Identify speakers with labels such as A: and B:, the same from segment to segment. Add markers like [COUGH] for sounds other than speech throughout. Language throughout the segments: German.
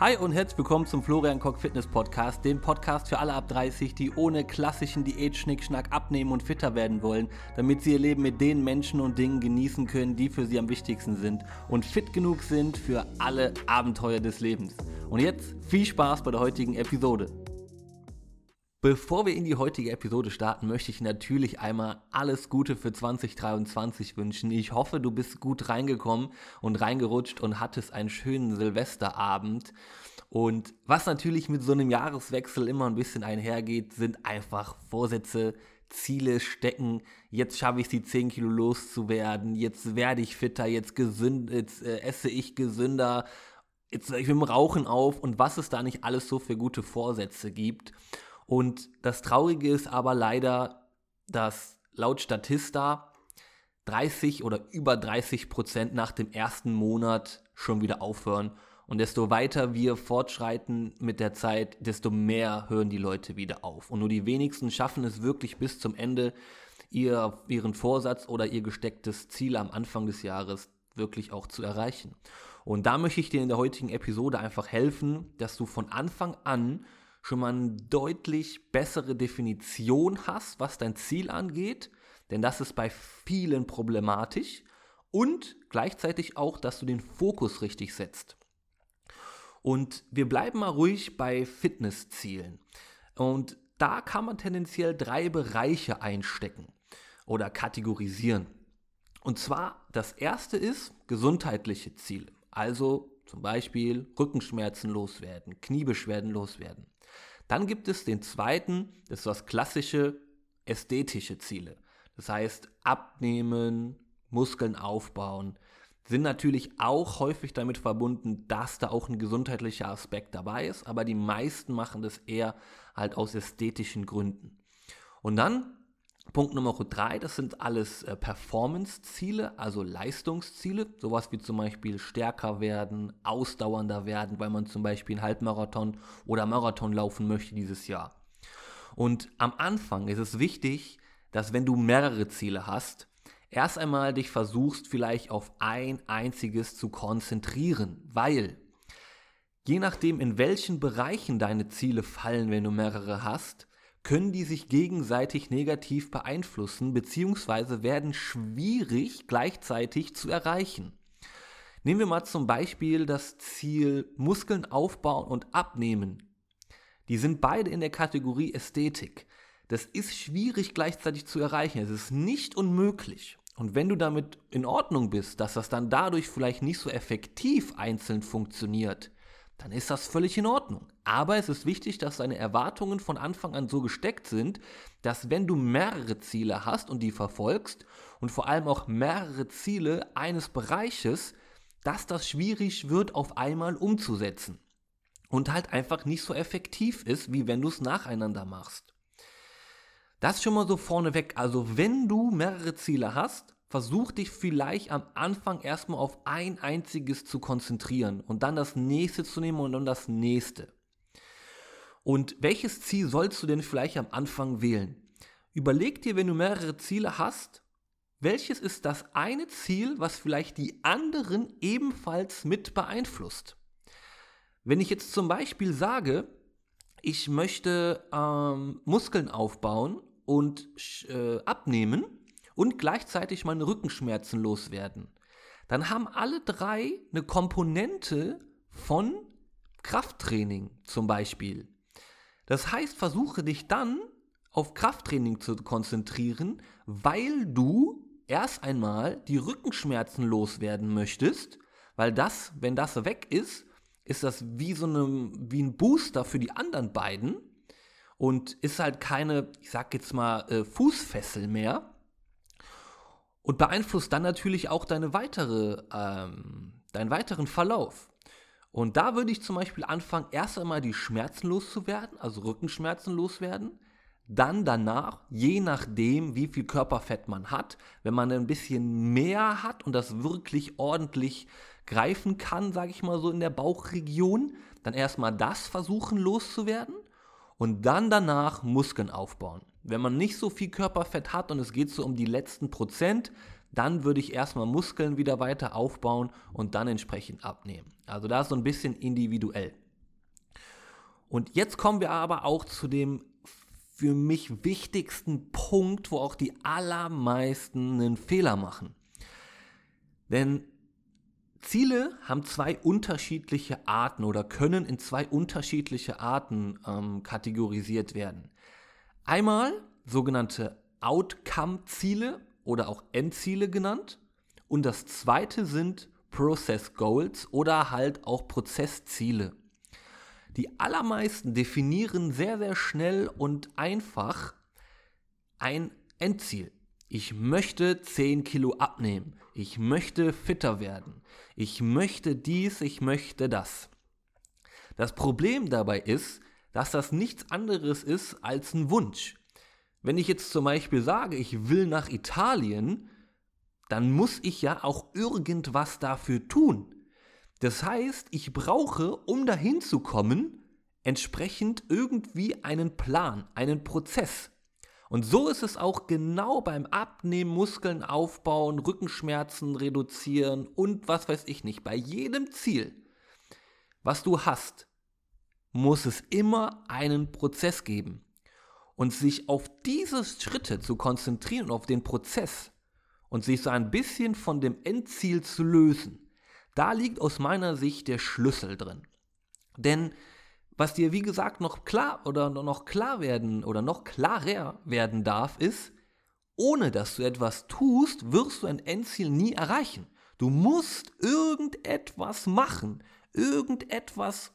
A: Hi und herzlich willkommen zum Florian Koch Fitness Podcast, dem Podcast für alle ab 30, die ohne klassischen Diät-Schnickschnack abnehmen und fitter werden wollen, damit sie ihr Leben mit den Menschen und Dingen genießen können, die für sie am wichtigsten sind und fit genug sind für alle Abenteuer des Lebens. Und jetzt viel Spaß bei der heutigen Episode. Bevor wir in die heutige Episode starten, möchte ich natürlich einmal alles Gute für 2023 wünschen. Ich hoffe, du bist gut reingekommen und reingerutscht und hattest einen schönen Silvesterabend. Und was natürlich mit so einem Jahreswechsel immer ein bisschen einhergeht, sind einfach Vorsätze, Ziele stecken. Jetzt schaffe ich die 10 Kilo loszuwerden. Jetzt werde ich fitter. Jetzt, gesünd, jetzt äh, esse ich gesünder. Jetzt ich mit dem Rauchen auf. Und was es da nicht alles so für gute Vorsätze gibt. Und das Traurige ist aber leider, dass laut Statista 30 oder über 30 Prozent nach dem ersten Monat schon wieder aufhören. Und desto weiter wir fortschreiten mit der Zeit, desto mehr hören die Leute wieder auf. Und nur die wenigsten schaffen es wirklich bis zum Ende, ihr, ihren Vorsatz oder ihr gestecktes Ziel am Anfang des Jahres wirklich auch zu erreichen. Und da möchte ich dir in der heutigen Episode einfach helfen, dass du von Anfang an schon mal eine deutlich bessere Definition hast, was dein Ziel angeht, denn das ist bei vielen problematisch und gleichzeitig auch, dass du den Fokus richtig setzt. Und wir bleiben mal ruhig bei Fitnesszielen. Und da kann man tendenziell drei Bereiche einstecken oder kategorisieren. Und zwar das erste ist gesundheitliche Ziele. Also zum Beispiel Rückenschmerzen loswerden, Kniebeschwerden loswerden. Dann gibt es den zweiten, das ist das klassische ästhetische Ziele. Das heißt, abnehmen, Muskeln aufbauen, sind natürlich auch häufig damit verbunden, dass da auch ein gesundheitlicher Aspekt dabei ist, aber die meisten machen das eher halt aus ästhetischen Gründen. Und dann Punkt Nummer drei, das sind alles äh, Performance-Ziele, also Leistungsziele, sowas wie zum Beispiel stärker werden, ausdauernder werden, weil man zum Beispiel einen Halbmarathon oder Marathon laufen möchte dieses Jahr. Und am Anfang ist es wichtig, dass wenn du mehrere Ziele hast, erst einmal dich versuchst vielleicht auf ein einziges zu konzentrieren, weil je nachdem, in welchen Bereichen deine Ziele fallen, wenn du mehrere hast, können die sich gegenseitig negativ beeinflussen bzw. werden schwierig gleichzeitig zu erreichen. Nehmen wir mal zum Beispiel das Ziel Muskeln aufbauen und abnehmen. Die sind beide in der Kategorie Ästhetik. Das ist schwierig gleichzeitig zu erreichen. Es ist nicht unmöglich. Und wenn du damit in Ordnung bist, dass das dann dadurch vielleicht nicht so effektiv einzeln funktioniert, dann ist das völlig in Ordnung. Aber es ist wichtig, dass deine Erwartungen von Anfang an so gesteckt sind, dass wenn du mehrere Ziele hast und die verfolgst und vor allem auch mehrere Ziele eines Bereiches, dass das schwierig wird, auf einmal umzusetzen. Und halt einfach nicht so effektiv ist, wie wenn du es nacheinander machst. Das schon mal so vorneweg. Also wenn du mehrere Ziele hast, versuch dich vielleicht am Anfang erstmal auf ein einziges zu konzentrieren und dann das nächste zu nehmen und dann das nächste. Und welches Ziel sollst du denn vielleicht am Anfang wählen? Überleg dir, wenn du mehrere Ziele hast, welches ist das eine Ziel, was vielleicht die anderen ebenfalls mit beeinflusst? Wenn ich jetzt zum Beispiel sage, ich möchte ähm, Muskeln aufbauen und äh, abnehmen, und gleichzeitig meine Rückenschmerzen loswerden, dann haben alle drei eine Komponente von Krafttraining zum Beispiel. Das heißt, versuche dich dann auf Krafttraining zu konzentrieren, weil du erst einmal die Rückenschmerzen loswerden möchtest, weil das, wenn das weg ist, ist das wie so eine, wie ein Booster für die anderen beiden und ist halt keine, ich sag jetzt mal, äh, Fußfessel mehr, und beeinflusst dann natürlich auch deine weitere, ähm, deinen weiteren Verlauf. Und da würde ich zum Beispiel anfangen, erst einmal die Schmerzen loszuwerden, also Rückenschmerzen loswerden. Dann danach, je nachdem, wie viel Körperfett man hat, wenn man ein bisschen mehr hat und das wirklich ordentlich greifen kann, sage ich mal so in der Bauchregion, dann erstmal das versuchen loszuwerden und dann danach Muskeln aufbauen. Wenn man nicht so viel Körperfett hat und es geht so um die letzten Prozent, dann würde ich erstmal Muskeln wieder weiter aufbauen und dann entsprechend abnehmen. Also da ist so ein bisschen individuell. Und jetzt kommen wir aber auch zu dem für mich wichtigsten Punkt, wo auch die allermeisten einen Fehler machen. Denn Ziele haben zwei unterschiedliche Arten oder können in zwei unterschiedliche Arten ähm, kategorisiert werden. Einmal sogenannte Outcome-Ziele oder auch Endziele genannt. Und das zweite sind Process Goals oder halt auch Prozessziele. Die allermeisten definieren sehr, sehr schnell und einfach ein Endziel. Ich möchte 10 Kilo abnehmen. Ich möchte fitter werden. Ich möchte dies, ich möchte das. Das Problem dabei ist, dass das nichts anderes ist als ein Wunsch. Wenn ich jetzt zum Beispiel sage, ich will nach Italien, dann muss ich ja auch irgendwas dafür tun. Das heißt, ich brauche, um dahin zu kommen, entsprechend irgendwie einen Plan, einen Prozess. Und so ist es auch genau beim Abnehmen, Muskeln aufbauen, Rückenschmerzen reduzieren und was weiß ich nicht. Bei jedem Ziel, was du hast, muss es immer einen Prozess geben. Und sich auf diese Schritte zu konzentrieren, auf den Prozess und sich so ein bisschen von dem Endziel zu lösen, da liegt aus meiner Sicht der Schlüssel drin. Denn was dir, wie gesagt, noch klar oder noch klar werden oder noch klarer werden darf, ist, ohne dass du etwas tust, wirst du ein Endziel nie erreichen. Du musst irgendetwas machen, irgendetwas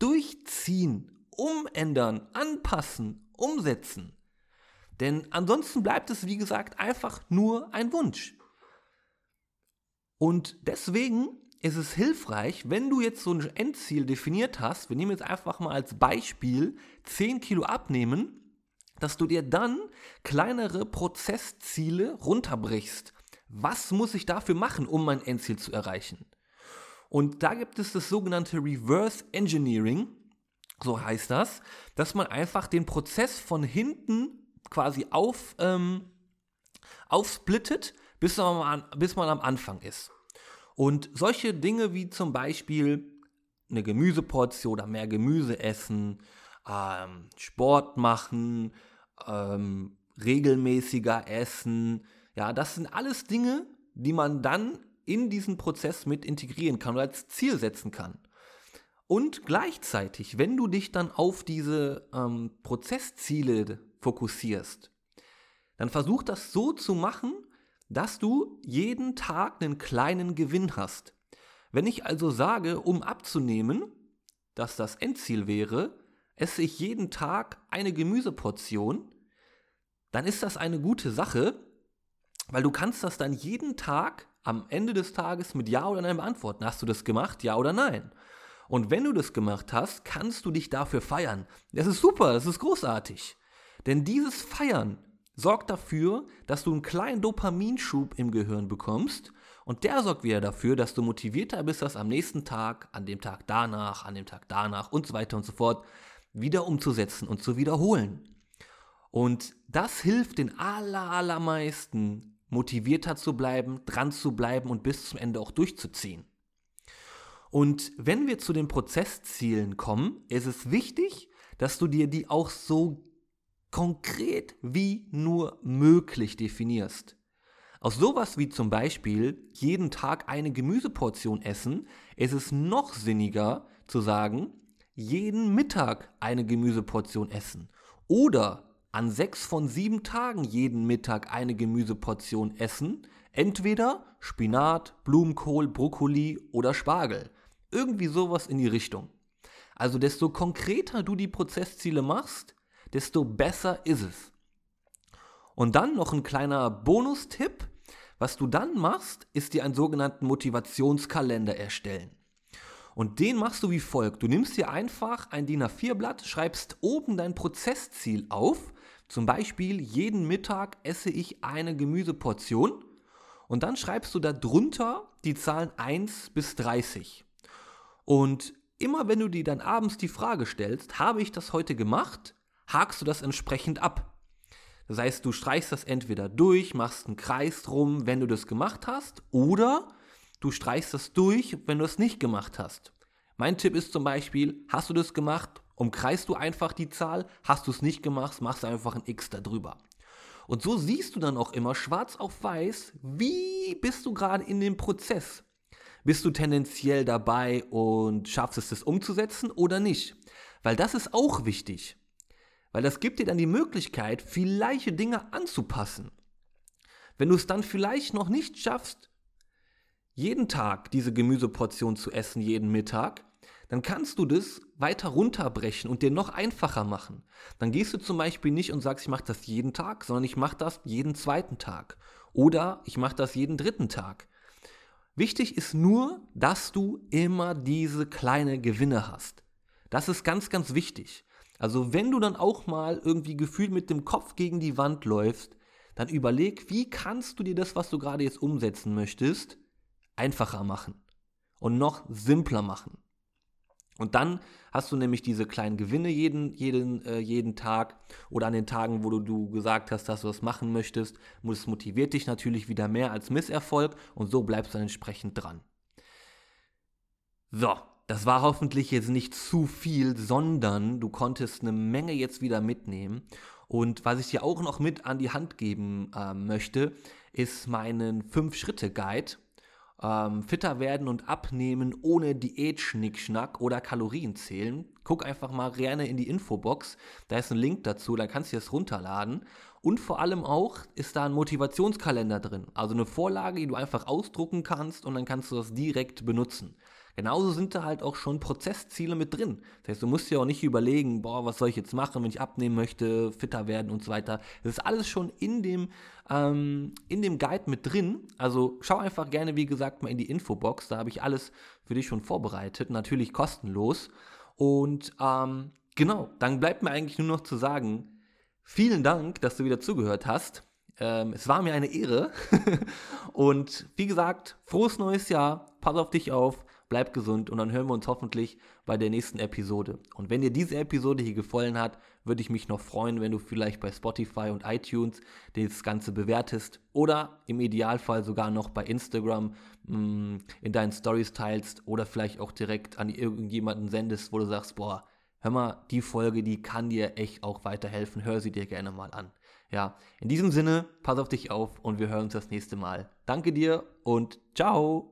A: durchziehen, umändern, anpassen, umsetzen. Denn ansonsten bleibt es, wie gesagt, einfach nur ein Wunsch. Und deswegen ist es hilfreich, wenn du jetzt so ein Endziel definiert hast, wir nehmen jetzt einfach mal als Beispiel 10 Kilo abnehmen, dass du dir dann kleinere Prozessziele runterbrichst. Was muss ich dafür machen, um mein Endziel zu erreichen? Und da gibt es das sogenannte Reverse Engineering, so heißt das, dass man einfach den Prozess von hinten quasi auf, ähm, aufsplittet, bis man, bis man am Anfang ist. Und solche Dinge wie zum Beispiel eine Gemüseportion oder mehr Gemüse essen, ähm, Sport machen, ähm, regelmäßiger essen, ja, das sind alles Dinge, die man dann in diesen Prozess mit integrieren kann oder als Ziel setzen kann. Und gleichzeitig, wenn du dich dann auf diese ähm, Prozessziele fokussierst, dann versuch das so zu machen, dass du jeden Tag einen kleinen Gewinn hast. Wenn ich also sage, um abzunehmen, dass das Endziel wäre, esse ich jeden Tag eine Gemüseportion, dann ist das eine gute Sache, weil du kannst das dann jeden Tag am Ende des Tages mit Ja oder Nein beantworten. Hast du das gemacht, ja oder nein? Und wenn du das gemacht hast, kannst du dich dafür feiern. Das ist super, das ist großartig. Denn dieses Feiern sorgt dafür, dass du einen kleinen Dopaminschub im Gehirn bekommst und der sorgt wieder dafür, dass du motivierter bist, das am nächsten Tag, an dem Tag danach, an dem Tag danach und so weiter und so fort wieder umzusetzen und zu wiederholen. Und das hilft den aller, allermeisten, motivierter zu bleiben, dran zu bleiben und bis zum Ende auch durchzuziehen. Und wenn wir zu den Prozesszielen kommen, ist es wichtig, dass du dir die auch so konkret wie nur möglich definierst. Aus sowas wie zum Beispiel jeden Tag eine Gemüseportion essen, ist es noch sinniger zu sagen, jeden Mittag eine Gemüseportion essen. Oder an sechs von sieben Tagen jeden Mittag eine Gemüseportion essen. Entweder Spinat, Blumenkohl, Brokkoli oder Spargel. Irgendwie sowas in die Richtung. Also desto konkreter du die Prozessziele machst, desto besser ist es. Und dann noch ein kleiner Bonustipp. Was du dann machst, ist dir einen sogenannten Motivationskalender erstellen. Und den machst du wie folgt. Du nimmst dir einfach ein DIN A4-Blatt, schreibst oben dein Prozessziel auf. Zum Beispiel, jeden Mittag esse ich eine Gemüseportion. Und dann schreibst du da drunter die Zahlen 1 bis 30. Und immer wenn du dir dann abends die Frage stellst, habe ich das heute gemacht? hakst du das entsprechend ab. Das heißt, du streichst das entweder durch, machst einen Kreis drum, wenn du das gemacht hast, oder du streichst das durch, wenn du es nicht gemacht hast. Mein Tipp ist zum Beispiel, hast du das gemacht, Umkreist du einfach die Zahl, hast du es nicht gemacht, machst einfach ein X darüber. Und so siehst du dann auch immer schwarz auf weiß, wie bist du gerade in dem Prozess. Bist du tendenziell dabei und schaffst es, das umzusetzen oder nicht? Weil das ist auch wichtig. Weil das gibt dir dann die Möglichkeit, vielleicht Dinge anzupassen. Wenn du es dann vielleicht noch nicht schaffst, jeden Tag diese Gemüseportion zu essen, jeden Mittag, dann kannst du das weiter runterbrechen und dir noch einfacher machen. Dann gehst du zum Beispiel nicht und sagst, ich mache das jeden Tag, sondern ich mache das jeden zweiten Tag. Oder ich mache das jeden dritten Tag. Wichtig ist nur, dass du immer diese kleine Gewinne hast. Das ist ganz, ganz wichtig. Also wenn du dann auch mal irgendwie gefühlt mit dem Kopf gegen die Wand läufst, dann überleg, wie kannst du dir das, was du gerade jetzt umsetzen möchtest, einfacher machen und noch simpler machen. Und dann hast du nämlich diese kleinen Gewinne jeden, jeden, äh, jeden Tag oder an den Tagen, wo du, du gesagt hast, dass du das machen möchtest. Das motiviert dich natürlich wieder mehr als Misserfolg und so bleibst du dann entsprechend dran. So, das war hoffentlich jetzt nicht zu viel, sondern du konntest eine Menge jetzt wieder mitnehmen. Und was ich dir auch noch mit an die Hand geben äh, möchte, ist meinen 5-Schritte-Guide ähm, fitter werden und abnehmen ohne Diät-Schnickschnack oder Kalorien zählen, guck einfach mal gerne in die Infobox. Da ist ein Link dazu, da kannst du das runterladen. Und vor allem auch ist da ein Motivationskalender drin. Also eine Vorlage, die du einfach ausdrucken kannst und dann kannst du das direkt benutzen. Genauso sind da halt auch schon Prozessziele mit drin. Das heißt, du musst dir auch nicht überlegen, boah, was soll ich jetzt machen, wenn ich abnehmen möchte, fitter werden und so weiter. Das ist alles schon in dem, ähm, in dem Guide mit drin. Also schau einfach gerne, wie gesagt, mal in die Infobox. Da habe ich alles für dich schon vorbereitet. Natürlich kostenlos. Und ähm, genau, dann bleibt mir eigentlich nur noch zu sagen, vielen Dank, dass du wieder zugehört hast. Ähm, es war mir eine Ehre. [LAUGHS] und wie gesagt, frohes neues Jahr. Pass auf dich auf bleib gesund und dann hören wir uns hoffentlich bei der nächsten Episode. Und wenn dir diese Episode hier gefallen hat, würde ich mich noch freuen, wenn du vielleicht bei Spotify und iTunes das Ganze bewertest oder im Idealfall sogar noch bei Instagram mh, mm, in deinen Stories teilst oder vielleicht auch direkt an irgendjemanden sendest, wo du sagst, boah, hör mal, die Folge, die kann dir echt auch weiterhelfen, hör sie dir gerne mal an. Ja, in diesem Sinne, pass auf dich auf und wir hören uns das nächste Mal. Danke dir und ciao!